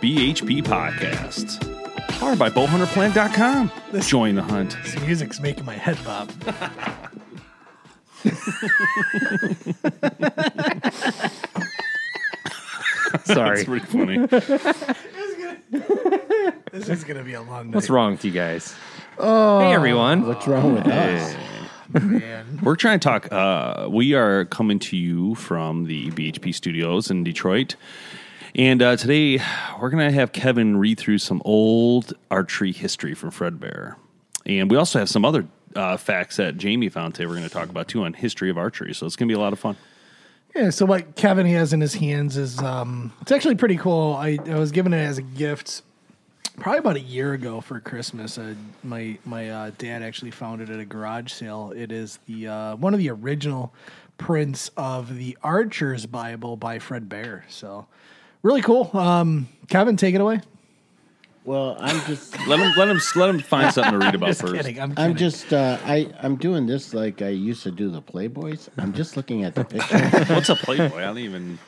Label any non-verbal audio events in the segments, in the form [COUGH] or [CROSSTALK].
BHP Podcast. Powered by bowhunterplanet.com. Join the hunt. This music's making my head bob. [LAUGHS] Sorry. That's pretty funny. [LAUGHS] This is gonna be a long night. What's wrong with you guys? hey, everyone. What's wrong with us? man? [LAUGHS] We're trying to talk. Uh, we are coming to you from the BHP studios in Detroit. And uh, today we're going to have Kevin read through some old archery history from Fred Bear. And we also have some other uh, facts that Jamie found today we're going to talk about too on history of archery. So it's going to be a lot of fun. Yeah. So what Kevin has in his hands is um, it's actually pretty cool. I, I was given it as a gift probably about a year ago for Christmas. Uh, my my uh, dad actually found it at a garage sale. It is the uh, one of the original prints of the Archer's Bible by Fred Bear. So really cool. Um, Kevin, take it away. Well, I'm just [LAUGHS] Let him let him let him find [LAUGHS] something to read about Just first. kidding. I'm kidding. I'm just uh, I I'm doing this like I used to do the Playboys. I'm just looking at the [LAUGHS] picture. What's a Playboy? I don't even.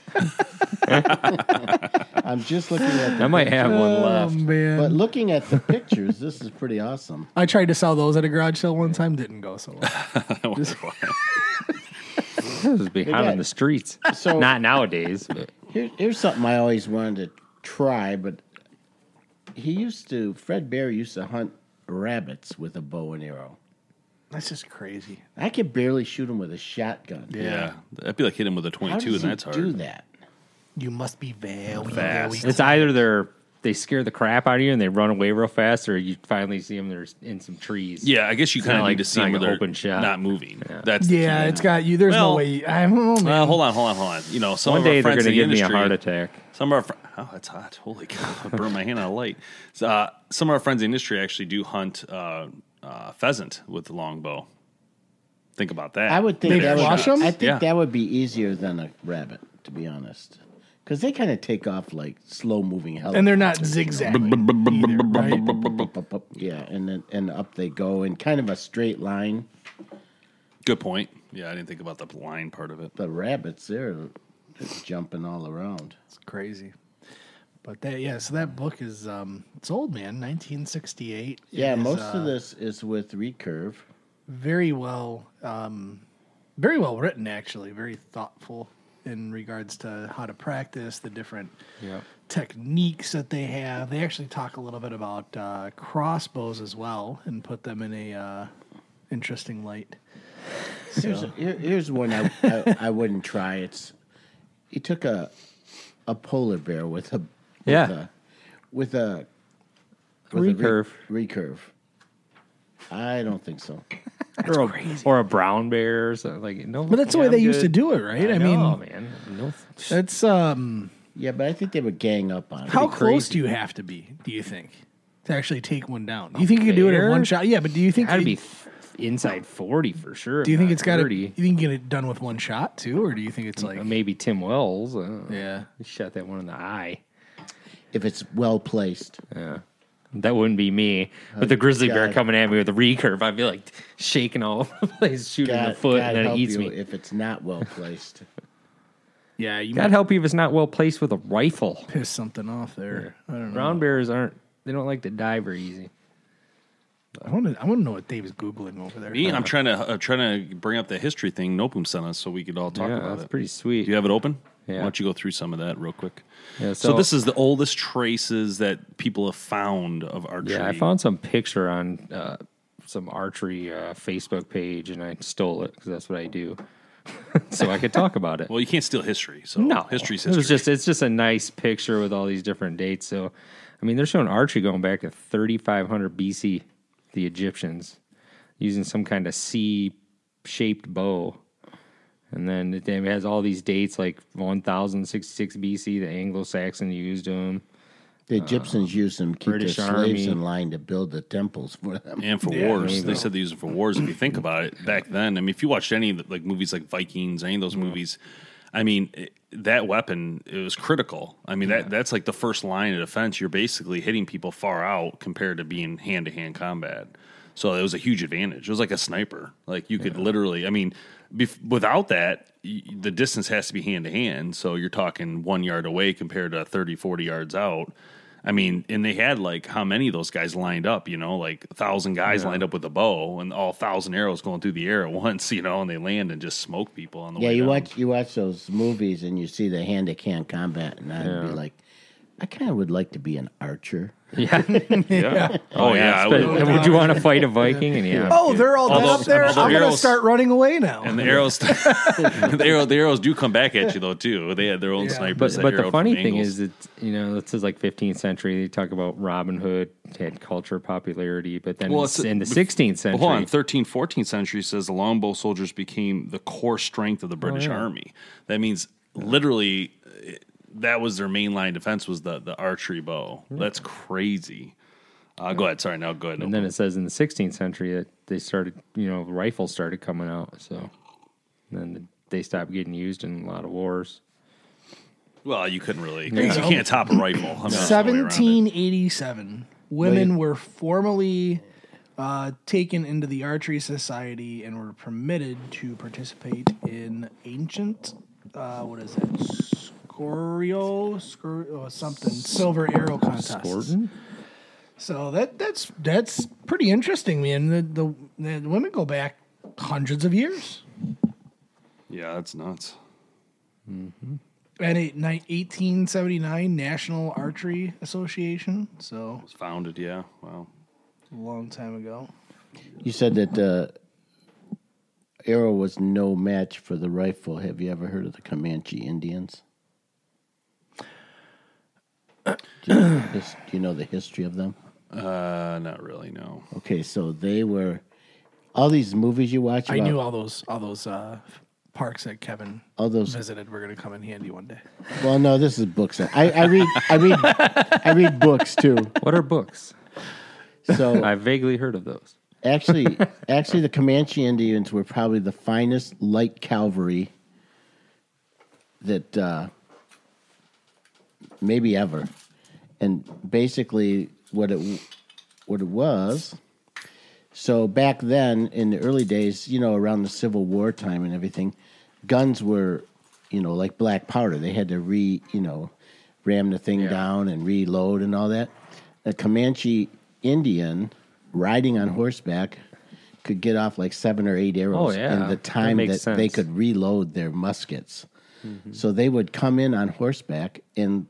I'm just looking at the I might have one left. man. But looking at the pictures, this is pretty awesome. I tried to sell those at a garage sale one time. Didn't go so well. just... This is behind got- on the streets. So- Not nowadays, but Here, here's something I always wanted to try, but he used to Fred Bear used to hunt rabbits with a bow and arrow. That's just crazy. I could barely shoot him with a shotgun. Yeah, that'd be like hitting him with a How twenty-two, does and he that's hard. do that? You must be very Fast. it's either they're they scare the crap out of you and they run away real fast, or you finally see them they're in some trees. Yeah, I guess you kind of not need like- to see not them like where open shot. not moving. Yeah. That's the Yeah, key. it's got you. There's Well, no way. I don't know, man. Well, hold on, hold on, hold on. You know, some One of our day they're going to in the give me a heart attack. Some of our fr- oh, that's hot. Holy cow! I burned my hand on a light. So, uh, some of our friends in the industry actually do hunt uh, uh, pheasant with the longbow. Think about that. I would think They that would flush? I think Yeah. that would be easier than a rabbit, to be honest, because they kind of take off like slow moving helicopters. and they're not zigzagging. right? Yeah, and then and up they go in kind of a straight line. Good point. Yeah, I didn't think about the line part of it. The rabbits, they're just jumping all around. It's crazy. But that yeah, so that book is um it's old man, 1968. Yeah, is, most uh, of this is with recurve. very well um very well written actually, very thoughtful in regards to how to practice the different techniques that they have. They actually talk a little bit about uh, crossbows as well and put them in a uh, interesting light. Here's, here, here's one I, I I wouldn't try. It's he took a a polar bear with a with Yeah. a, with a with a Recurve. re- recurve. I don't think so. Or, a, or a brown bear or something. Like, no, But that's the way they I'm used to do it, right? I, I, mean, know, man. No, that's um Yeah, but I think they would gang up on it. How close crazy. do you have to be? Do you think to actually take one down? Do you think you can do it in one shot? Yeah, but do you think got to you- be inside forty for sure. Do you think it's got to? You think you get it done with one shot too, or do you think it's like maybe Tim Wells? Uh, yeah? shot that one in the eye. if it's well placed. Yeah. That wouldn't be me. With the grizzly bear coming at me with a recurve, I'd be like shaking all [LAUGHS] over the place, shooting the foot, God and then it eats you me. if it's not well placed. [LAUGHS] Yeah, you God might help you if it's not well placed with a rifle. piss something off there. I don't know. Brown bears aren't they don't like to die very easy. I want to. I want to know what Dave's googling over there. Me, I'm trying to uh, trying to bring up the history thing Nopum sent us so we could all talk yeah, about that's it. pretty sweet. Do you have it open? Yeah. Why don't you go through some of that real quick? Yeah, So, so- this is the oldest traces that people have found of archery. Yeah, I found some picture on uh, some archery uh, Facebook page, and I stole it because that's what I do, [LAUGHS] so I could talk about it. Well, you can't steal history. So no, history's It history. was just it's just a nice picture with all these different dates. So, I mean, they're showing archery going back to 3500 BC, the Egyptians using some kind of C-shaped bow, and then it it has all these dates like 1066 BC. The Anglo-Saxon used them. The Egyptians um, used them to keep British their slaves Army. in line to build the temples for them. and for there wars. you They said they used it for wars. If you think about it, back then, I mean, if you watched any of the, like movies like Vikings, any of those mm-hmm. movies, I mean, it, that weapon it was critical. I mean, that that's like the first line of defense. You're basically hitting people far out compared to being hand to hand combat. So it was a huge advantage. It was like a sniper. Like you could literally, I mean, bef- without that, y- the distance has to be hand to hand. So you're talking one yard away compared to 30, 40 yards out. I mean, and they had like how many of those guys lined up, you know, like a thousand guys lined up with a bow and all thousand arrows going through the air at [LAUGHS] once, you know, and they land and just smoke people on the Yeah, way. you down. watch you watch those movies and you see the hand to hand combat, and I'd be like, I kind of would like to be an archer. [LAUGHS] Yeah. Yeah. Oh, yeah. But would- would you want to fight a Viking? And yeah. Oh, they're all dead Although- up there. although I'm gonna arrows- start running away now. and the arrows, [LAUGHS] the, arrow, the arrows do come back at you though too. They had their own Yeah. snipers. But that but the arrowed funny thing angles. is that you know this is like 15th century. They talk about Robin Hood had culture popularity, but then Well, it's it's- in the 16th century. Well, hold on. 13th, 14th century says the longbow soldiers became the core strength of the British yeah. Army. That means literally eh, that was their main line defense was the, the archery bow. That's crazy. Uh, go ahead. Sorry. Now go ahead. and then it says in the 16th century that they started, you know, rifles started coming out. So then they stopped getting used in a lot of wars. well, you couldn't really. You can't top a rifle. I mean, there's no way around it. 1787, women were formally uh, taken into the archery society and were permitted to participate in ancient, uh, what is it, scorio, scor- oh, something, silver arrow contests. Gordon? So that that's that's pretty interesting, man. The, the, the women go back hundreds of years. Yeah, that's nuts. Mm-hmm. And a ni- 1879 National Archery Association. So It was founded. Yeah. Wow. a long time ago. You said that the arrow was no match for the rifle. Have you ever heard of the Comanche Indians? Do you, know, his- do you know the history of them? Uh, not really. No. Okay, so they were all these movies you watch. I about- knew all those all those uh, parks that Kevin all those. visited were going to come in handy one day. Well, no, this is books. I, I read. I read. I read books too. What are books? So [LAUGHS] I've vaguely heard of those. actually, [LAUGHS] actually, the Comanche Indians were probably the finest light cavalry that uh, maybe ever. And basically, what it what it was. So back then, in the early days, you know, around the Civil War time and everything, guns were, you know, like black powder. They had to re, you know, ram the thing down and reload and all that. A Comanche Indian riding on horseback could get off like seven or eight arrows Oh, yeah. in the time that, makes they could reload their muskets. So they would come in on horseback, and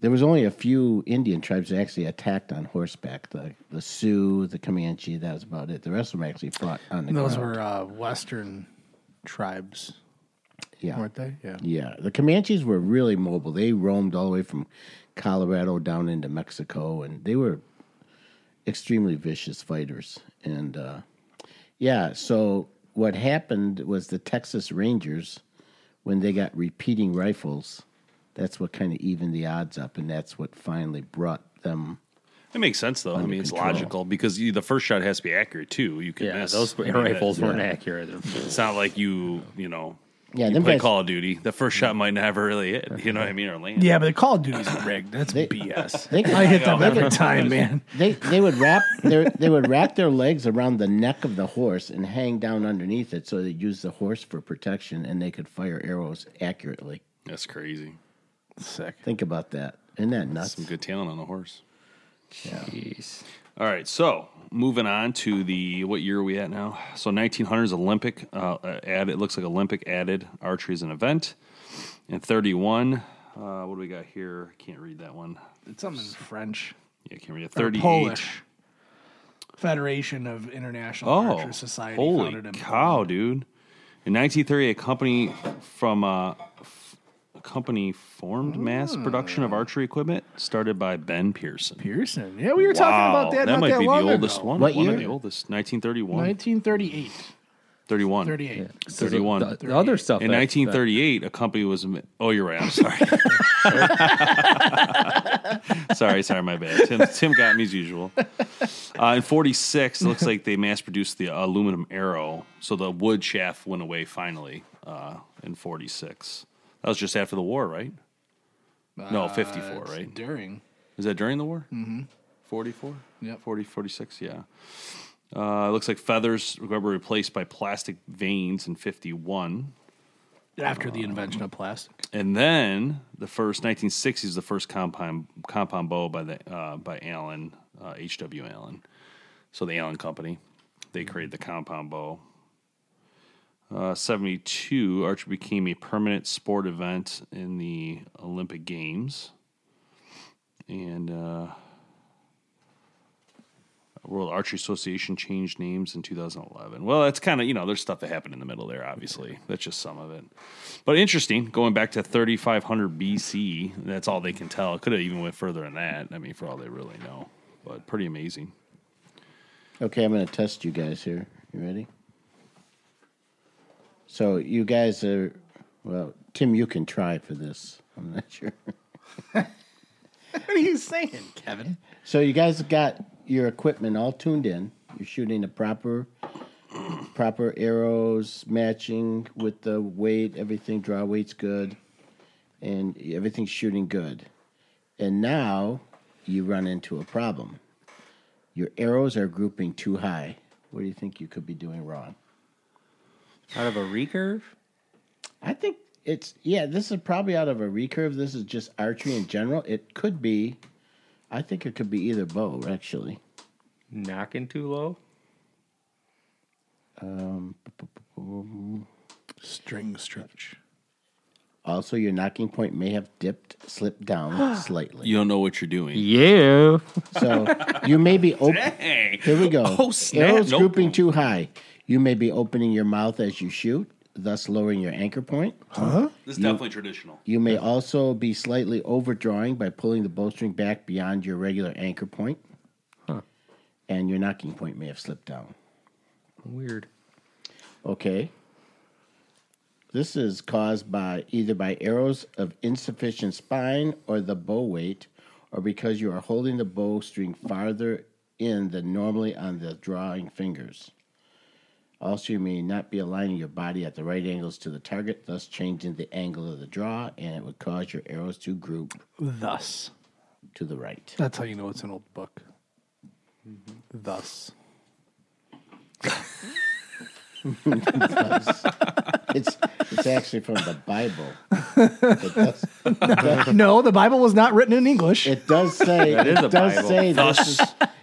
there was only a few Indian tribes that actually attacked on horseback. The the Sioux, the Comanche, that was about it. The rest of them actually fought on the ground. Those ground. were uh, Western tribes, yeah. weren't they? Yeah. Yeah, the Comanches were really mobile. They roamed all the way from Colorado down into Mexico, and they were extremely vicious fighters. And uh, yeah, so what happened was the Texas Rangers, when they got repeating rifles, that's what kind of evened the odds up, and that's what finally brought them. It makes sense though. I mean, it's control. logical because you, the first shot has to be accurate too. You can Yeah, miss. those I mean, rifles that- weren't accurate. [LAUGHS] It's not like you, you know, Yeah, you them play guys- Call of Duty. The first shot might never really hit. You know what I mean? Or land. Yeah, but the Call of Duty's [LAUGHS] rigged. That's BS. [LAUGHS] They, I hit them every time, man. they they would wrap their they would wrap their legs around the neck of the horse and hang down underneath it so they'd use the horse for protection and they could fire arrows accurately. That's crazy. Sick. Think about that. Isn't that nuts? Some good talent on a horse. Jeez. All right, so moving on to the what year are we at now? So 1900s Olympic uh, added. It looks like Olympic added archery as an event. And 31. Uh, what do we got here? Can't read that one. It's something in French. Yeah, can't read it. Or Polish. Federation of International Oh, Archer Society. holy founded in cow, Poland. dude! In 1930, a company from uh, f- a company formed mass production of archery equipment started by Ben Pearson. Pearson. Yeah, we were talking Wow, about that. that not might that be long the oldest ago. one. What one of year? the oldest, 1931. 1938. 31. 38. 31. The, the other stuff. In that- 1938, a company was. Oh, you're right. I'm sorry. [LAUGHS] [LAUGHS] sorry, sorry, my bad. Tim, Tim got me as usual. Uh, in 46, it looks like they mass produced the aluminum arrow. So the wood shaft went away finally uh, in 46. That was just after the war, right? No, 54, Uh, it's right? During. Is that during the war? Mm-hmm. 44? Yep. 40, 46, yeah. Uh, it looks like feathers were replaced by plastic vanes in 51. After the invention of plastic. And then the first 1960s, the first compound compound bow by the uh, by Allen uh, H. W. Allen. So the Allen Company, they created the compound bow. Uh, 72, archery became a permanent sport event in the Olympic Games, and uh, World Archery Association changed names in 2011. Well, that's kind of you know there's stuff that happened in the middle there. Obviously, that's just some of it. But interesting, going back to 3500 BC, that's all they can tell. It could have even went further than that. I mean, for all they really know, but pretty amazing. Okay, I'm going to test you guys here. You ready? So you guys are well, Tim. You can try for this. I'm not sure. [LAUGHS] What are you saying, Kevin? So you guys got your equipment all tuned in. You're shooting the proper proper arrows, matching with the weight, everything draw weight's good, and everything's shooting good. And now you run into a problem. Your arrows are grouping too high. What do you think you could be doing wrong? Out of a recurve. I think it's yeah. This is probably out of a recurve. This is just archery in general. It could be. I think it could be either bow actually. Nocking too low. Um, String stretch. Also, your nocking point may have dipped, slipped down [GASPS] slightly. You don't know what you're doing. Yeah. So you may be open. Here we go. Oh, snap. Arrows Nope. grouping too high. You may be opening your mouth as you shoot, thus lowering your anchor point. Huh? This is definitely traditional. You may also be slightly overdrawing by pulling the bowstring back beyond your regular anchor point. And your nocking point may have slipped down. Weird. Okay. This is caused by either by arrows of insufficient spine or the bow weight, or because you are holding the bowstring farther in than normally on the drawing fingers. Also, you may not be aligning your body at the right angles to the target, thus changing the angle of the draw, and it would cause your arrows to group Thus. to the right. That's how you know it's an old book. Mm-hmm. Thus. [LAUGHS] [LAUGHS] It's it's actually from the Bible. It does, [LAUGHS] no, the Bible was not written in English. it does say That is it a does Bible. say this is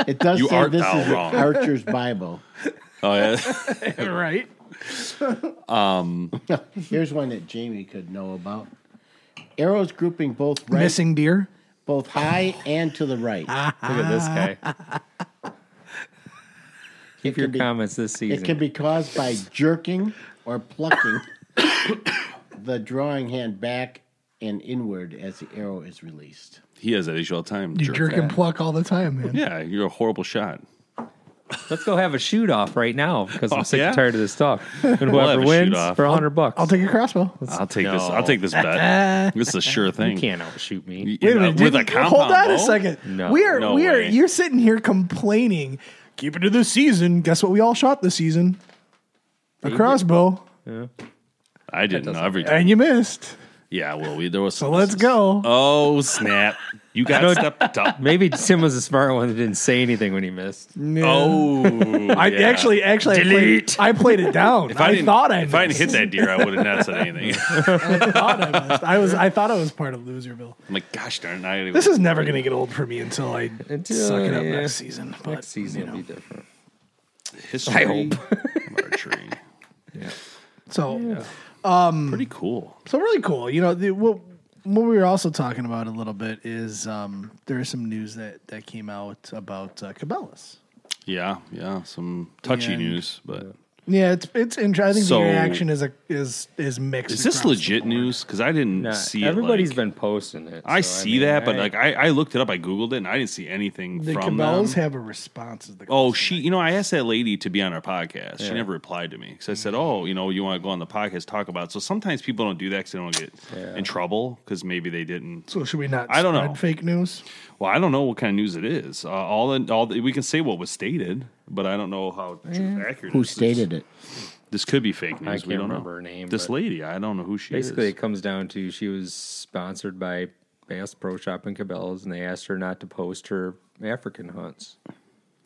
it does You say art this thou is the wrong. Archer's Bible. Oh yeah. [LAUGHS] right? Um, [LAUGHS] here's one that Jamie could know about. Arrows grouping both right, Missing deer. both high and to the right. [LAUGHS] Look at this guy. Keep your be- comments this season. It can be caused by jerking or plucking [COUGHS] the drawing hand back and inward as the arrow is released. he has that issue all the time. You jerk. jerk and pluck all the time, man. Yeah, you're a horrible shot. Let's go have a shoot off right now because I'm Oh, sick yeah? and tired of this talk. [LAUGHS] And have whoever a wins for a hundred bucks. I'll take your crossbow. I'll take this. I'll take this bet. [LAUGHS] this is a sure thing. You can't outshoot me. Wait a minute. with a compound hold on a second. No. we are No we are way. you're sitting here complaining. Keep it to the season. Guess what we all shot this season? A crossbow. Yeah. I didn't know everything. And you missed. Yeah, well, we, there was. So some let's go. Oh snap! You got stepped up. [LAUGHS] Maybe Tim was a smart one that didn't say anything when he missed. Oh, [LAUGHS] I yeah. actually, actually, I played, Delete. I played it down. [LAUGHS] If I, I, thought I if I didn't hit that deer, I would have not said anything. I thought I missed. I was, I thought I was part of Loserville. I'm like, gosh darn, it, I This is never going to get old for me until I Until, suck it up yeah. next season. But, Next season you will be different. history I hope. of archery. So, um, Pretty cool. so really cool. You know, the, what what we were also talking about a little bit is um, there is some news that that came out about uh, Cabela's. Yeah, yeah, some touchy And- news, but Yeah, it's it's interesting. I think So- the reaction is a is is mixed. is this across the legit board. news? Because I didn't Nah, see everybody's it. like- been posting it. I so, see mean, that, but I- like I, I looked it up, I googled it, and I didn't see anything The from Cabela's them. have a response. Is the Oh, question. she, you know, I asked that lady to be on our podcast. She Yeah. never replied to me because I said, mm-hmm. "Oh, you know, you want to go on the podcast, talk about." It. So sometimes people don't do that because they don't get Yeah. in trouble because maybe they didn't. So should we not? I don't spread know. Fake news. Well, I don't know what kind of news it is. Uh, all the, all the, we can say what was stated, but I don't know how true, accurate. Who this is. stated it? This could be fake news. I we can't don't remember know. her name, This lady, I don't know who she Basically, is. Basically, it comes down to she was sponsored by Bass Pro Shop and Cabela's, and they asked her not to post her African hunts.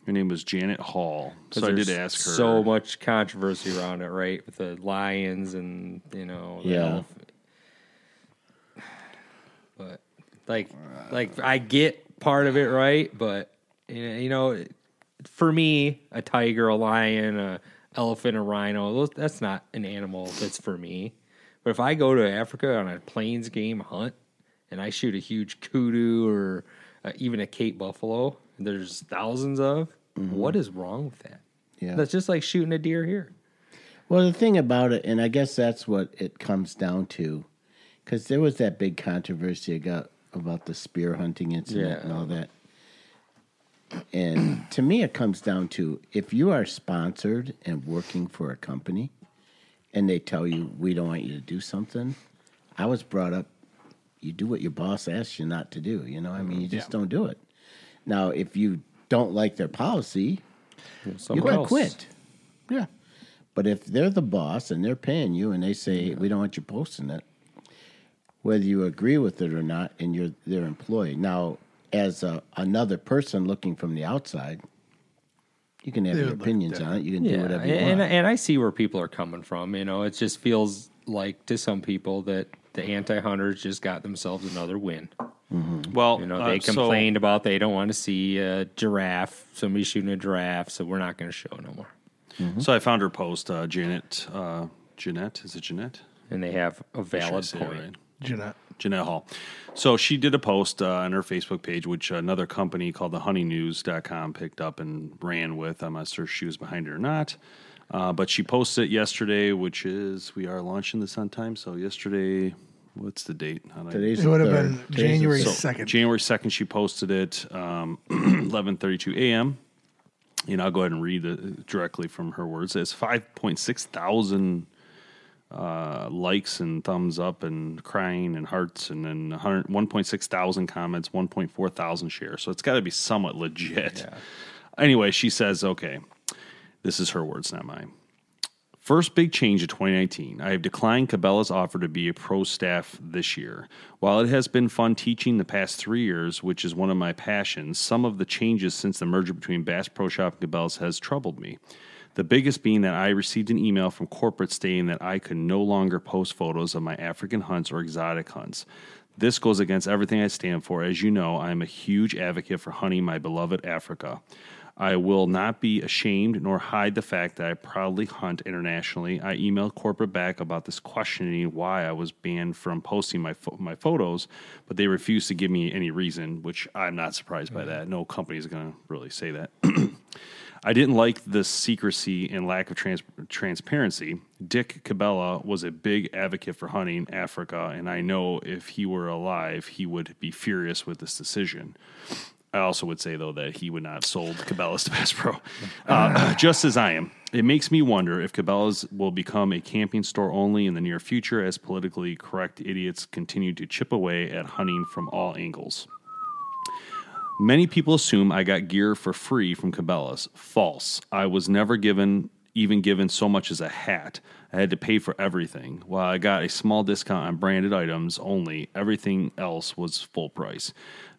Her name was Janet Hall. So I did ask her. So much controversy around it, right? With the lions and you know, the Yeah. elef- But like, like I get part of it, right? But you know, for me, a tiger, a lion, a elephant, a rhino, those, that's not an animal that's for me. But if I go to Africa on a plains game hunt and I shoot a huge kudu or uh, even a Cape buffalo, there's thousands of. what is wrong with that? Yeah. That's just like shooting a deer here. Well, the thing about it, and I guess that's what it comes down to, because there was that big controversy about, about the spear hunting incident Yeah. and all that. And to me, it comes down to if you are sponsored and working for a company and they tell you, we don't want you to do something, I was brought up, you do what your boss asks you not to do. You know, I mean, you just don't do it. Now, if you don't like their policy, you got to quit. Yeah. But if they're the boss and they're paying you and they say we don't want you posting it, whether you agree with it or not, and you're their employee. Now, as a, another person looking from the outside, you can have They your opinions on it. You can do whatever you and, want. and I see where people are coming from. You know, it just feels like to some people that the anti-hunters just got themselves another win. well, You know, uh, they so- complained about they don't want to see a giraffe, somebody shooting a giraffe, so we're not going to show no more. So I found her post, uh, Janet. Uh, Jeanette, is it Jeanette? And they have a Make sure I valid point. right. Jeanette. Jeanette Hall. So she did a post uh, on her Facebook page, which another company called the honeynews.com picked up and ran with. I'm not sure if she was behind it or not. Uh, but she posted it yesterday, which is, we are launching this on time. So yesterday, what's the date? How did I- Today's It would have been January sixth. second. January 2nd, she posted it, um, [CLEARS THROAT] 11.32 a.m. And I'll go ahead and read it directly from her words. It's 5.6 thousand uh, likes and thumbs up and crying and hearts and then 100, 1.6 thousand comments, 1.4 thousand shares. So it's got to be somewhat legit. Anyway, she says, okay, this is her words, not mine. First big change of 2019. I have declined Cabela's offer to be a pro staff this year. While it has been fun teaching the past three years, which is one of my passions, some of the changes since the merger between Bass Pro Shop and Cabela's has troubled me. The biggest being that I received an email from corporate stating that I could no longer post photos of my African hunts or exotic hunts. This goes against everything I stand for. As you know, I am a huge advocate for hunting my beloved Africa. I will not be ashamed nor hide the fact that I proudly hunt internationally. I emailed corporate back about this questioning why I was banned from posting my pho- my photos, but they refused to give me any reason, which I'm not surprised by mm-hmm. that. No company is going to really say that. [CLEARS THROAT] I didn't like the secrecy and lack of trans- transparency. Dick Cabela was a big advocate for hunting Africa, and I know if he were alive, he would be furious with this decision. I also would say though that he would not have sold Cabela's [LAUGHS] to Bass Pro, uh, [CLEARS THROAT] just as I am. It makes me wonder if Cabela's will become a camping store only in the near future, as politically correct idiots continue to chip away at hunting from all angles. Many people assume I got gear for free from Cabela's. False. I was never given even given so much as a hat. I had to pay for everything. While I got a small discount on branded items only, everything else was full price.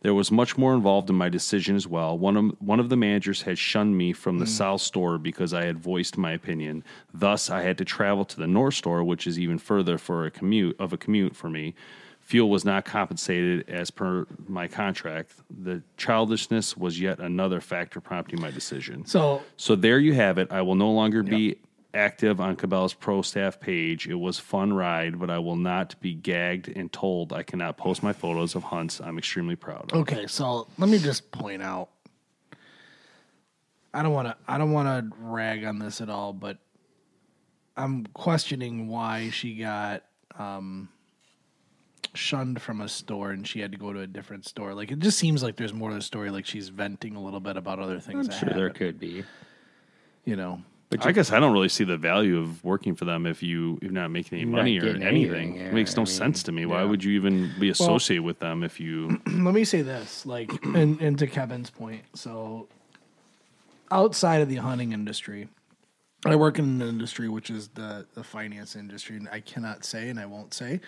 There was much more involved in my decision as well. One of one of the managers had shunned me from the mm. South store because I had voiced my opinion. Thus, I had to travel to the North store, which is even further for a commute of a commute for me. Fuel was not compensated as per my contract. The childishness was yet another factor prompting my decision. So So there you have it. I will no longer be active on Cabela's pro staff page. It was fun ride, but I will not be gagged and told I cannot post my photos of hunts I'm extremely proud of. Okay, so let me just point out. I don't want to. I don't want to rag on this at all, but I'm questioning why she got um, shunned from a store and she had to go to a different store. Like it just seems like there's more to the story. Like she's venting a little bit about other things. that Sure, there could be. You know, I guess I don't really see the value of working for them if you if you're not making any money or anything. anything, yeah, it makes no I mean, sense to me. Why yeah. would you even be associated with them if you? [CLEARS THROAT] let me say this, like, [CLEARS THROAT] and, and to Kevin's point, so outside of the hunting industry, I work in an industry which is the the finance industry, and I cannot say, and I won't say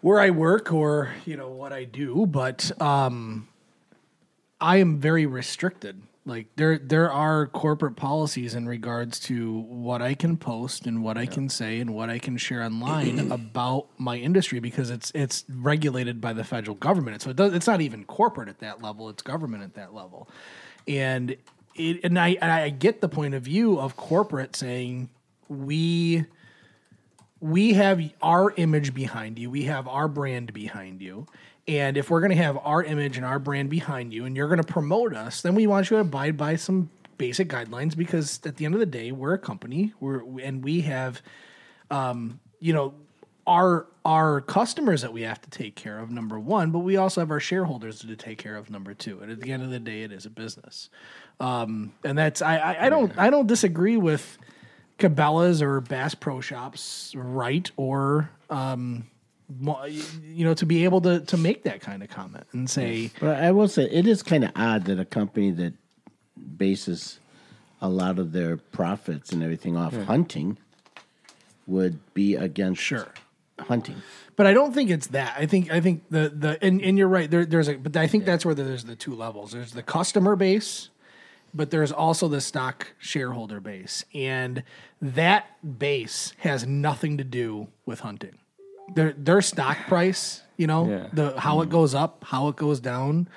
where I work or you know what I do, but um, I am very restricted. Like there there are corporate policies in regards to what I can post and what I can say and what I can share online [CLEARS THROAT] about my industry because it's it's regulated by the federal government. So it does, it's not even corporate at that level; it's government at that level. And it, and I and I get the point of view of corporate saying we we have our image behind you. We have our brand behind you. And if we're going to have our image and our brand behind you and you're going to promote us, then we want you to abide by some basic guidelines because at the end of the day, we're a company we're, and we have, um, you know, our our customers that we have to take care of number one, but we also have our shareholders to take care of number two. And at the end of the day, it is a business, um, and that's I, I, I don't I don't disagree with Cabela's or Bass Pro Shops right or um, you know to be able to to make that kind of comment and say But I will say it is kind of odd that a company that bases a lot of their profits and everything off hunting would be against Sure. hunting. But I don't think it's that. I think I think the the and, and you're right. There, there's a but I think that's where there's the two levels. There's the customer base, but there's also the stock shareholder base, and that base has nothing to do with hunting. Their their stock price, you know, Yeah. the how it goes up, how it goes down,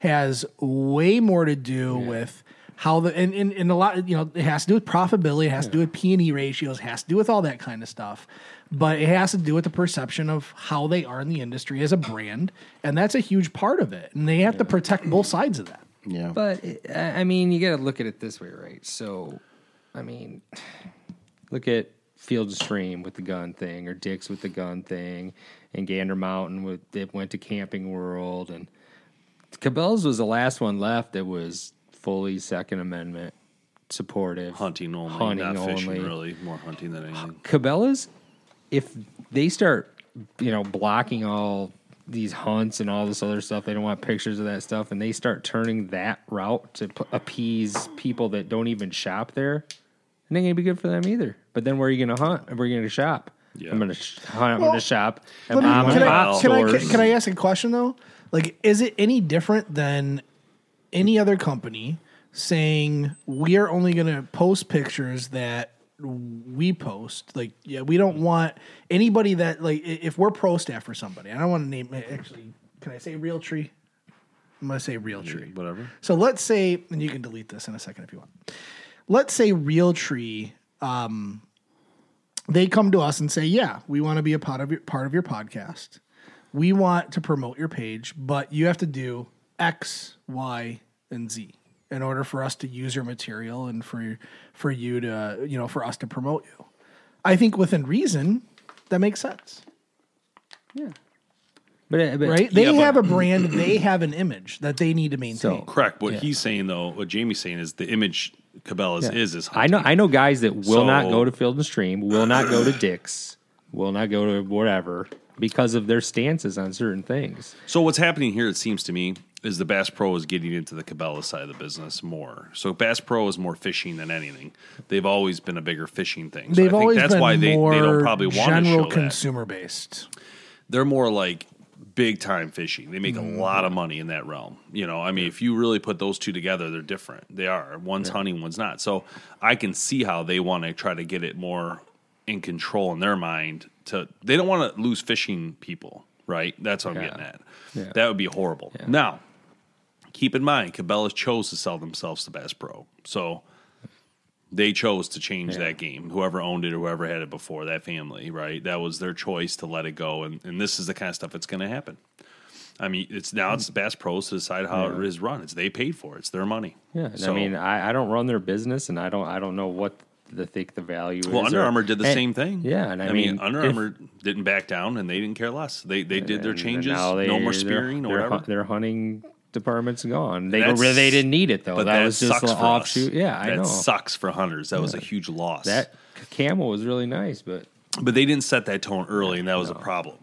has way more to do with how the and, and, and a lot you know it has to do with profitability it has to do with p&e ratios it has to do with all that kind of stuff but it has to do with the perception of how they are in the industry as a brand and that's a huge part of it and they have to protect both sides of that Yeah. But it- I I mean, you got to look at it this way, right? So, I mean, look at Field Stream with the gun thing, or Dick's with the gun thing, and Gander Mountain with it went to Camping World, and Cabela's was the last one left that was fully Second Amendment supportive, hunting only, hunting not fishing. only. Really, more hunting than anything. Cabela's, if they start, you know, blocking all these hunts and all this other stuff, they don't want pictures of that stuff, and they start turning that route to p- appease people that don't even shop there, it ain't gonna be good for them either. But then where are you gonna hunt? and Where are you gonna shop? Yeah. I'm gonna sh- hunt. I'm Well, gonna shop at me- mom and can, I, pop can, I, can, can I ask a question though? Like, is it any different than any other company saying we are only going to post pictures that we post? Like, yeah, we don't want anybody that like if we're pro staff for somebody. I don't want to name actually. Can I say Realtree? I'm going to say Realtree. Whatever. So let's say, and you can delete this in a second if you want. Let's say Realtree, um, they come to us and say, "Yeah, we want to be a part of your part of your podcast. We want to promote your page, but you have to do X, Y, and Z in order for us to use your material and for for you to you know for us to promote you." I think within reason, that makes sense, but, uh, but right? They Yeah, but- have a brand, they have an image that they need to maintain. So- Correct. What he's saying though, what Jamie's saying is the image Cabela's is is I know I know guys that will not go to Field and Stream, will not go to Dick's, will not go to whatever because of their stances on certain things. So what's happening here? It seems to me is the Bass Pro is getting into the Cabela side of the business more. So Bass Pro is more fishing than anything. They've always been a bigger fishing thing. So They've I think always that's been why they, more they don't probably want to general show that. consumer based. They're more like big time fishing. They make a mm. lot of money in that realm. You know, I mean, if you really put those two together, they're different. They are. One's hunting, one's not. So I can see how they want to try to get it more in control in their mind. To they don't want to lose fishing people, right? That's what I'm Yeah. getting at. Yeah. That would be horrible. Now, keep in mind, Cabela's chose to sell themselves to Bass Pro, so they chose to change Yeah. that game. Whoever owned it or whoever had it before, that family, right? That was their choice to let it go, and, and this is the kind of stuff that's going to happen. I mean, it's now it's Bass Pros to decide how it is run. It's they paid for it. It's their money. Yeah, So- I mean, I, I don't run their business, and I don't I don't know what the think the value is. Well. Under Armour did the and- same thing. Yeah, and I, I mean, mean, Under if- Armour didn't back down, and they didn't care less. They they did their changes. they- no more spearing or whatever. Their hunting department's gone. They That's- really they didn't need it though. that, was just an for offshoot. us. Yeah, I that know. sucks for hunters. That was a huge loss. That camel was really nice, but But they didn't set that tone early, and that was a problem.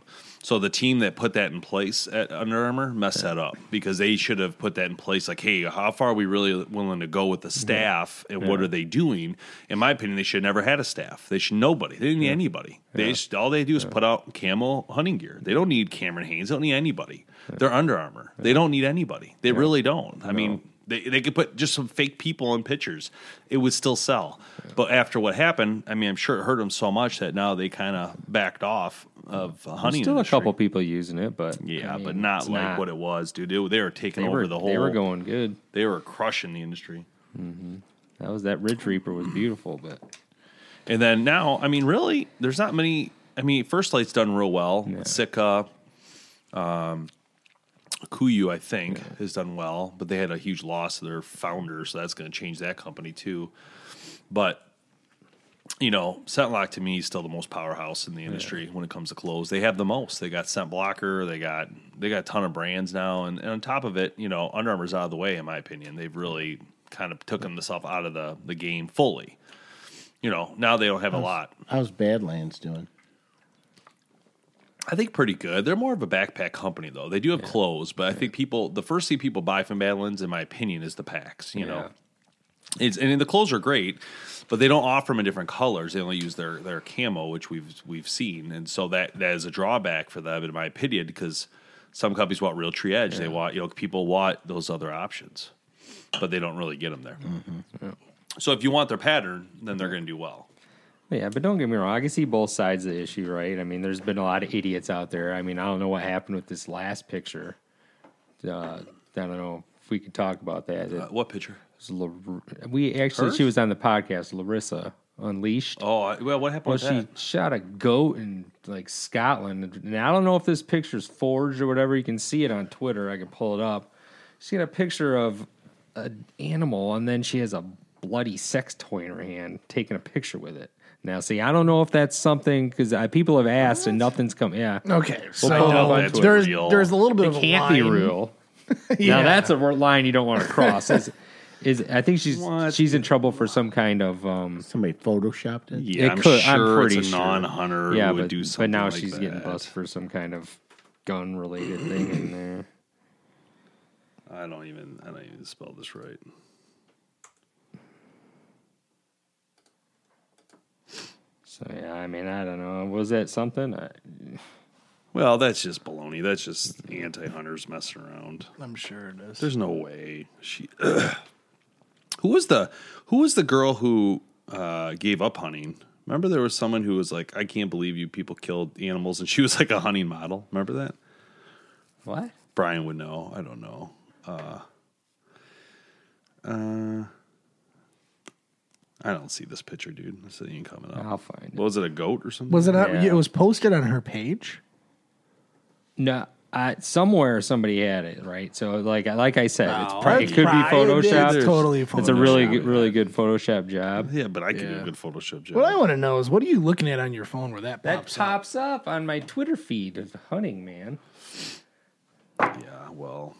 So the team that put that in place at Under Armour messed that up because they should have put that in place. Like, hey, how far are we really willing to go with the staff, and what are they doing? In my opinion, they should have never had a staff. They should nobody. They didn't need anybody. They just, all they do is put out camel hunting gear. They don't need Cameron Hanes. They don't need anybody. They're Under Armour. They don't need anybody. They really don't. I mean. They, they could put just some fake people in pictures. It would still sell. But after what happened, I mean, I'm sure it hurt them so much that now they kind of backed off of hunting. still industry. a couple people using it. But Yeah, I mean, but not like what it was, dude. They, they were taking they over were. the whole. They were going good. They were crushing the industry. That was that Ridge Reaper was beautiful, but And then now, I mean, really, there's not many. I mean, First Light's done real well. Sitka, um, Kuiu, I think, has done well, but they had a huge loss of their founder, so that's going to change that company too. But you know, ScentLok to me is still the most powerhouse in the industry when it comes to clothes. They have the most. They got Scent Blocker. They got they got a ton of brands now, and, and on top of it, you know, Under Armour's out of the way in my opinion. They've really kind of taken themselves out of the the game fully. You know, now they don't have a lot. How's Badlands doing? I think pretty good. They're more of a backpack company though. They do have clothes, but I think people the first thing people buy from Badlands, in my opinion, is the packs. You know, it's and the clothes are great, but they don't offer them in different colors. They only use their their camo, which we've we've seen, and so that that is a drawback for them, in my opinion, because some companies want Realtree Edge. They want you know people want those other options, but they don't really get them there. Mm-hmm. So if you want their pattern, then they're mm-hmm. going to do well. Yeah, but don't get me wrong. I can see both sides of the issue, right? I mean, there's been a lot of idiots out there. I mean, I don't know what happened with this last picture. Uh, I don't know if we could talk about that. It Uh, what picture? Lar- we actually, Hers? she was on the podcast, Larysa Unleashed. Oh, well, what happened Well, she that? shot a goat in like Scotland, and I don't know if this picture's forged or whatever. You can see it on Twitter. I can pull it up. She got a picture of an animal, and then she has a bloody sex toy in her hand, taking a picture with it. Now, see, I don't know if that's something because people have asked and nothing's come. Yeah, Okay, so put it up on there's Real. there's a little bit of it a can't be real. [LAUGHS] Yeah. Now that's a line you don't want to cross. Is, is I think she's What? she's in trouble for some kind of um, Somebody photoshopped it. Yeah, It I'm could- I'm sure pretty it's a sure. non-hunter yeah, who would but, do something but now like she's getting that. busted for some kind of gun related thing in there. I don't even I don't even spell this right. So yeah, I mean, I don't know. Was that something? I, Well, that's just baloney. That's just anti-hunters messing around. I'm sure it is. There's no way she. [CLEARS THROAT] who was the Who was the girl who uh, gave up hunting? Remember, there was someone who was like, "I can't believe you people killed animals," and she was like a hunting model. Remember that? what? Brian would know. I don't know. Uh, uh, I don't see this picture, dude. This ain't coming up. I'll find it. What was it? A goat or something? Was it? Not, Yeah. It was posted on her page. No, I, somewhere somebody had it right. So like like I said, it's No, pro- it it's could be probably- Photoshop. it's totally It's a really Photoshop, good, really good Photoshop job. Yeah, but I could do Yeah. a good Photoshop job. What I want to know is what are you looking at on your phone where that That pops up? pops up on my Twitter feed of hunting man. yeah, well,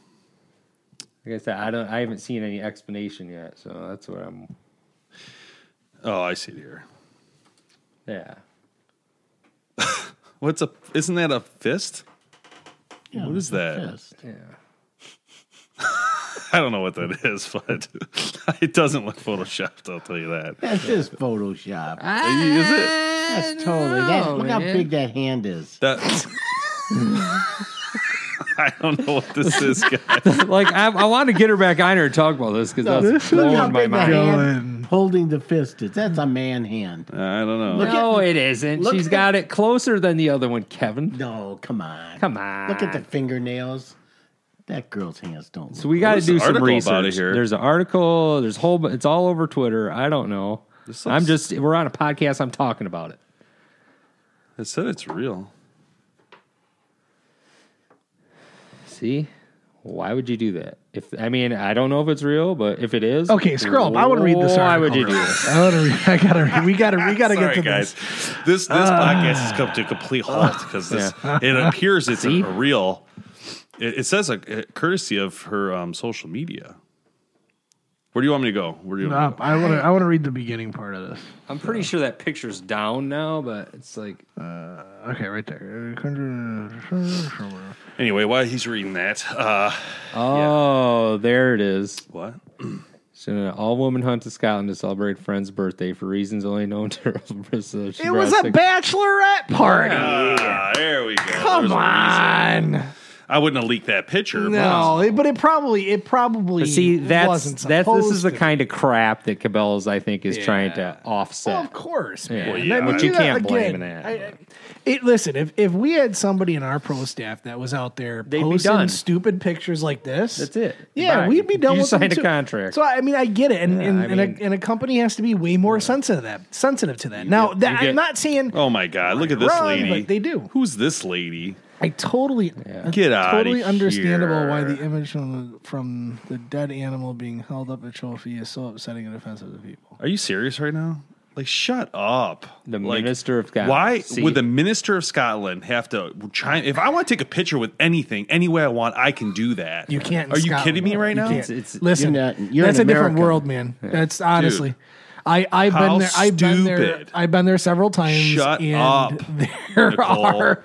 Like I said, I don't. I haven't seen any explanation yet, so that's what I'm. Oh, I see it here. Yeah, [LAUGHS] What's a? Isn't that a fist? Yeah, What is that? Fist. yeah. [LAUGHS] I don't know what that is, but [LAUGHS] it doesn't look photoshopped. I'll tell you that. That's just Photoshop. Is it? That's totally. That, look how big that hand is. That. [LAUGHS] I don't know what this is, [LAUGHS] guys. like I, I want to get her back on here and talk about this because that's Look blowing my mind. hand holding the fist is. That's a man hand. Uh, I don't know. No, it isn't. look She's at- got it closer than the other one, Kevin. No, come on. Come on. Look at the fingernails. That girl's hands don't. So we got to do some research. about it here? There's an article. There's whole. It's all over Twitter. I don't know. I'm just. We're on a podcast. I'm talking about it. It said it's real. See, why would you do that? If I mean, I don't know if it's real, but if it is, Okay, scroll up. I wanna read this Why would you do this? I, wanna read, I gotta. Read, we gotta. We gotta Sorry, get to guys. this. This this podcast has come to a complete halt because this it appears it's a, a real. It, it says a, a courtesy of her um, social media. Where do you want me to go? Where do you want me No, I want to. I want to read the beginning part of this. I'm pretty sure that picture's down now, but it's like Okay, right there. go? Anyway, while he's reading that, uh, oh, there it is. what? [CLEARS THROAT] So an all-woman hunt to Scotland to celebrate friend's birthday for reasons only known to [LAUGHS] her. So It was a six- bachelorette party. Ah, there we go. Come There's a reason. on. I wouldn't have leaked that picture. No, it- but it probably. It probably. But see, that's wasn't that's this is the to. kind of crap that Cabela's I think is trying to offset. Well, of course, man. Well, yeah, I mean, but you can't blame again, that. I- I- it, listen, if if we had somebody in our pro staff that was out there They'd posting stupid pictures like this, That's it. Yeah, Bye. we'd be done You with them signed a too. contract. So I mean, I get it, and Yeah, and, I and, mean- a, and a company has to be way more sensitive to that, sensitive to that. now, get- that, get- I'm not saying Oh my God! Look at this Wrong, lady. they do. Who's this lady? I totally Get outta totally understandable why the image from the, from the dead animal being held up a trophy is so upsetting and offensive to people. Are you serious right now? Like, shut up. The Like, minister of Scotland. Why See- would the minister of Scotland have to try? If I want to take a picture with anything, any way I want, I can do that. You can't. in Are you Scotland. kidding me right now? can't. It's- Listen, you're not- you're that's in a different world, man. That's honestly. I, I've How been there. I've been there. I've been there several times. Shut and up, [LAUGHS] There Nicole. are.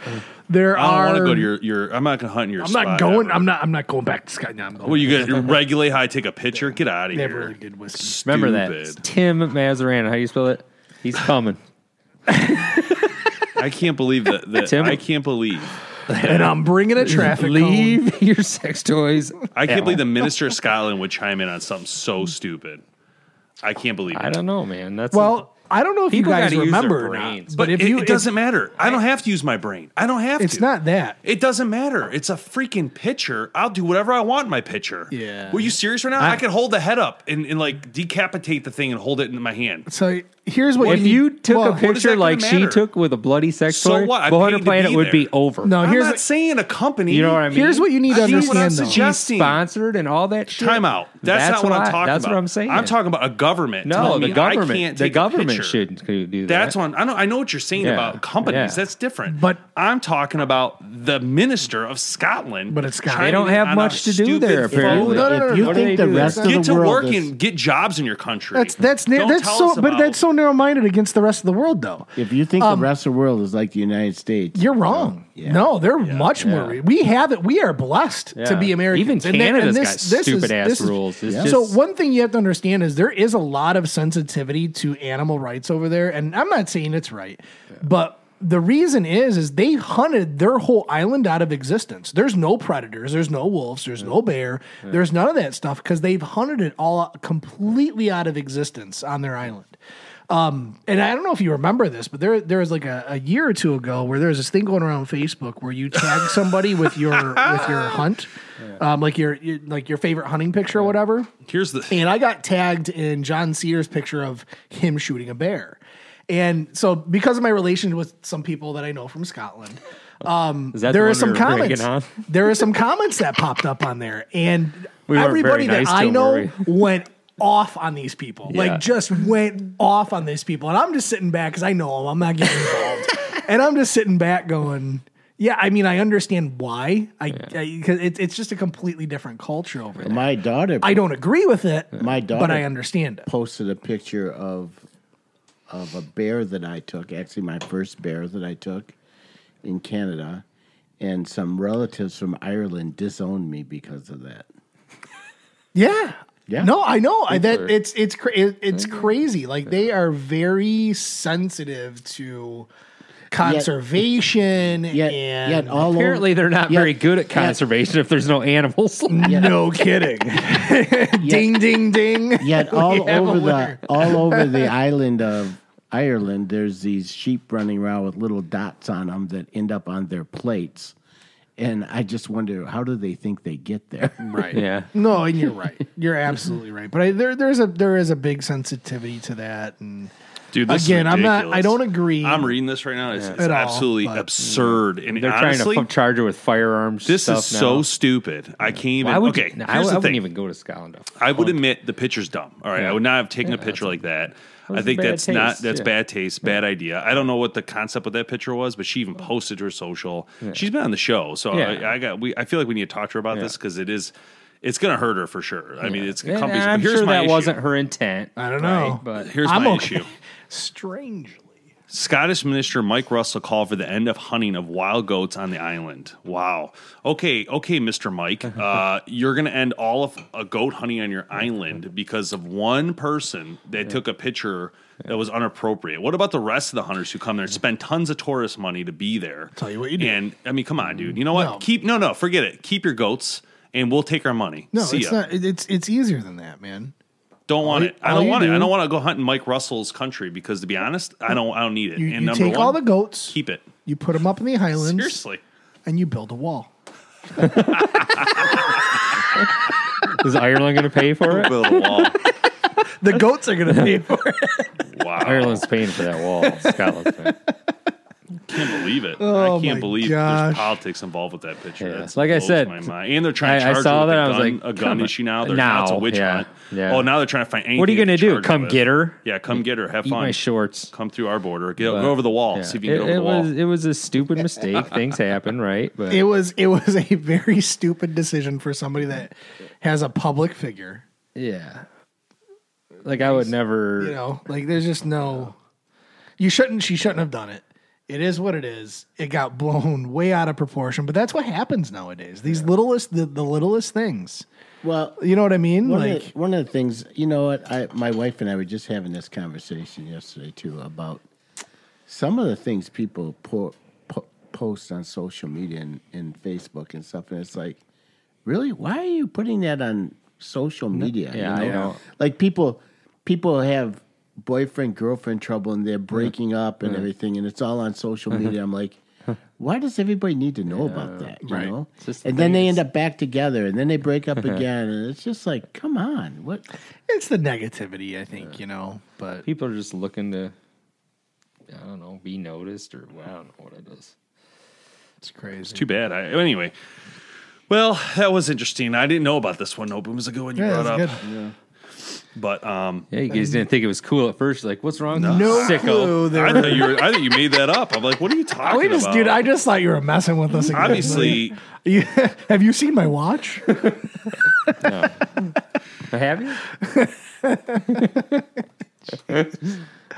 There I don't are. want to go to your, your. I'm not going to hunt in your. I'm not going. ever. I'm not. I'm not going back to Scott. No, I'm going. Well, you going to regulate how I take a picture? Get out of Never here. really did whiskey. Stupid. Remember that It's Tim Mazaran. How you spell it? He's coming. I can't believe that. that Tim- I can't believe. And I'm bringing a traffic cone. Leave your sex toys. I can't believe the minister of Scotland would chime in on something so stupid. I can't believe it. I don't know, man. That's Well, I don't know if People you guys gotta use their remember or not, brains. but, if it, you, it doesn't matter. I don't have to use my brain. I don't have to use It's to. not that. It doesn't matter. It's a freaking picture. I'll do whatever I want in my picture. Yeah. Were you serious right now? I, could hold the head up and, and like decapitate the thing and hold it in my hand. So here's what if you, you need- took well, a what is that picture gonna like she took with a bloody sex So toy, what? I Bowhunter paid to Planet be would be there. over. No, I'm not what- saying a company. you know what I mean? Here's what you need to I know what I'm understand, though. suggesting. She's sponsored and all that shit. Time out. That's, not what, I'm talking That's about. That's what I'm saying. I'm talking about a government. No, the me I government. can't The take a government picture. should do that. That's one. I know. I know what you're saying Yeah, about companies. yeah. That's different. But- I'm talking about the minister of Scotland. But it's Scotland. They don't have much to do there, apparently. No, no, no, if you no. What do think the rest of the world Get to work and get jobs in your country. That's that's that's so us but that's so narrow minded against the rest of the world though. if you think Um, the rest of the world is like the United States, You're wrong. Yeah. No, they're much Yeah. more. We have it. We are blessed to be Americans. Even And that- and this- got this is- stupid-ass this rules. It's Yeah. just- So one thing you have to understand is there is a lot of sensitivity to animal rights over there, and I'm not saying it's right, but the reason is is they hunted their whole island out of existence. There's no predators, there's no wolves, there's no bear, there's none of that stuff because they've hunted it all completely out of existence on their island. Um, and I don't know if you remember this, but there there was like a, a year or two ago where there was this thing going around Facebook where you tag [LAUGHS] somebody with your with your hunt, um, like your, your like your favorite hunting picture or whatever. Here's the. And I got tagged in John Sears' picture of him shooting a bear. And so, because of my relation with some people that I know from Scotland, um, Is that the there one are some we were comments. on? There are some comments that popped up on there, and We weren't everybody very that nice to I him, know were went off on these people. Yeah. Like, just went off on these people, and I'm just sitting back because I know them. I'm not getting involved, [LAUGHS] and I'm just sitting back going. Yeah, I mean, I understand why. I because it, it's just a completely different culture over there. my daughter, I don't agree with it, My daughter- but I understand it. posted a picture of of a bear that I took. Actually, my first bear that I took in Canada, and some relatives from Ireland disowned me because of that. Yeah. Yeah. No, I know I, that are- it's it's cra- it, it's mm-hmm. crazy. Like they are very sensitive to conservation Yet, and yet all Apparently, over, they're not yet- very good at conservation if there's no animals. [LAUGHS] no kidding. [LAUGHS] [LAUGHS] ding ding ding. Yet all over the all over the island of Ireland, there's these sheep running around with little dots on them that end up on their plates, and I just wonder how do they think they get there? Right. yeah. No, and you're right. You're absolutely right. But I, there, there's a there is a big sensitivity to that, and Dude, this Again, is I'm not- I don't agree I'm reading this right now. It's, it's At all, absolutely but- absurd. And They're honestly, trying to fu- charge her with firearms. this stuff is so now. stupid. I can't even. Why would okay, you, no, I, here's I the wouldn't even go to Scotland. I would admit the picture's dumb. All right, Yeah. I would not have taken a picture like that. I think bad that's not that's yeah. bad taste, bad idea. I don't know what the concept of that picture was, but she even posted her social. She's been on the show, so Yeah. I, I got. We I feel like we need to talk to her about this because it is. It's going to hurt her for sure. I mean, it's And companies. I'm here's sure my that issue. wasn't her intent. I don't know. right? But Here's I'm my okay. issue. [LAUGHS] strangely. Scottish Minister Mike Russell called for the end of hunting of wild goats on the island. Wow. Okay, okay, Mr. Mike. [LAUGHS] Uh, you're going to end all of uh, goat hunting on your island because of one person that took a picture that was inappropriate. What about the rest of the hunters who come there and spend tons of tourist money to be there? Tell you what you do. And I mean, come on, dude. You know what? No. Keep no, no, forget it. Keep your goats, and we'll take our money. No, See it's ya. not. It's it's easier than that, man. Don't want all it. I don't you want it. I do- don't want to go hunt in Mike Russell's country because, to be honest, I don't. I don't need it. You, and you take one, all the goats, keep it. you put them up in the highlands, Seriously. and you build a wall. [LAUGHS] is Ireland going to pay for it? build a wall. [LAUGHS] The goats are going to pay for it. Wow. Ireland's paying for that wall. Scotland's paying. Can't believe it. Oh, I can't my believe gosh. there's politics involved with that picture. Yeah. That's Like I said, my mind. and they're trying to I- I charge saw her with that, a I was gun, like, a gun issue now. They're, now, now it's a witch yeah, hunt. yeah. Oh, now they're trying to find anything. What are you gonna do? Come with. get her? Yeah, come get her. Have Eat fun. my shorts. Come through our border. Get, But- go over the wall. Yeah. See if you can it, get over it the wall. was it was a stupid mistake. [LAUGHS] Things happen, right? But It was it was a very stupid decision for somebody that has a public figure. yeah, like I would never. You know, like there's just no. You shouldn't. She shouldn't have done it. It is what it is. It got blown [LAUGHS] way out of proportion, but that's what happens nowadays. These littlest, the, the littlest things. Well, You know what I mean? One, like, of the, one of the things, you know what, I, my wife and I were just having this conversation yesterday too about some of the things people po- po- post on social media and, and Facebook and stuff, and it's like, really, why are you putting that on social media? yeah, I know. Like people, people have boyfriend girlfriend trouble and they're breaking up and everything, and it's all on social uh-huh. media. I'm like. Uh-huh. Why does everybody need to know about that? You Right. know, It's just the and then they is- end up back together, and then they break up uh-huh. again, and it's just like, come on, what? it's the negativity, I think, you know. But People are just looking to, I don't know, be noticed or well, I don't know what it is. it's crazy. Too bad. I, anyway, well, that was interesting. I didn't know about this one. Nope, it was a good one you Yeah, brought that's up. good. But um, Yeah, you guys didn't think it was cool at first. Like, what's wrong? No sicko. clue there. I thought you were. I thought you made that up. I'm like, what are you [LAUGHS] talking we just, about? dude, I just thought you were messing with us. Again. obviously. [LAUGHS] You- have you seen my watch? [LAUGHS] No. Have you?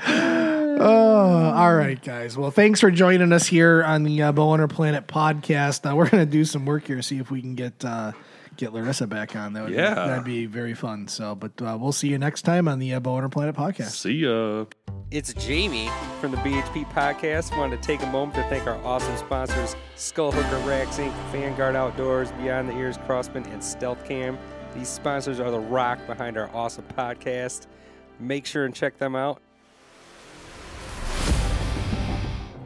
Uh, all right, guys. Well, thanks for joining us here on the uh, Bowhunter Planet podcast. Uh, we're gonna do some work here, see if we can get uh, get Larysa back on. That would Yeah. be, that'd be very fun. So, but uh, we'll see you next time on the uh, Bowhunter Planet podcast. See ya. It's Jamie from the BHP podcast. Wanted to take a moment to thank our awesome sponsors Skull Hooker Racks Inc., Vanguard Outdoors, Beyond the Ears Crosman, and Stealth Cam. These sponsors are the rock behind our awesome podcast. Make sure and check them out.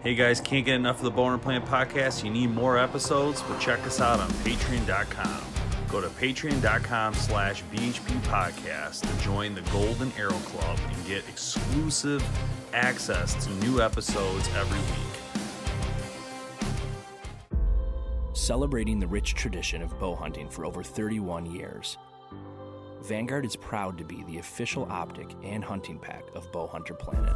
Hey guys, can't get enough of the Bowhunter Planet podcast? You need more episodes? Well, check us out on patreon.com. Go to patreon.com slash BHP podcast to join the Golden Arrow Club and get exclusive access to new episodes every week. Celebrating the rich tradition of bow hunting for over 31 years. Vanguard is proud to be the official optic and hunting pack of Bowhunter Planet.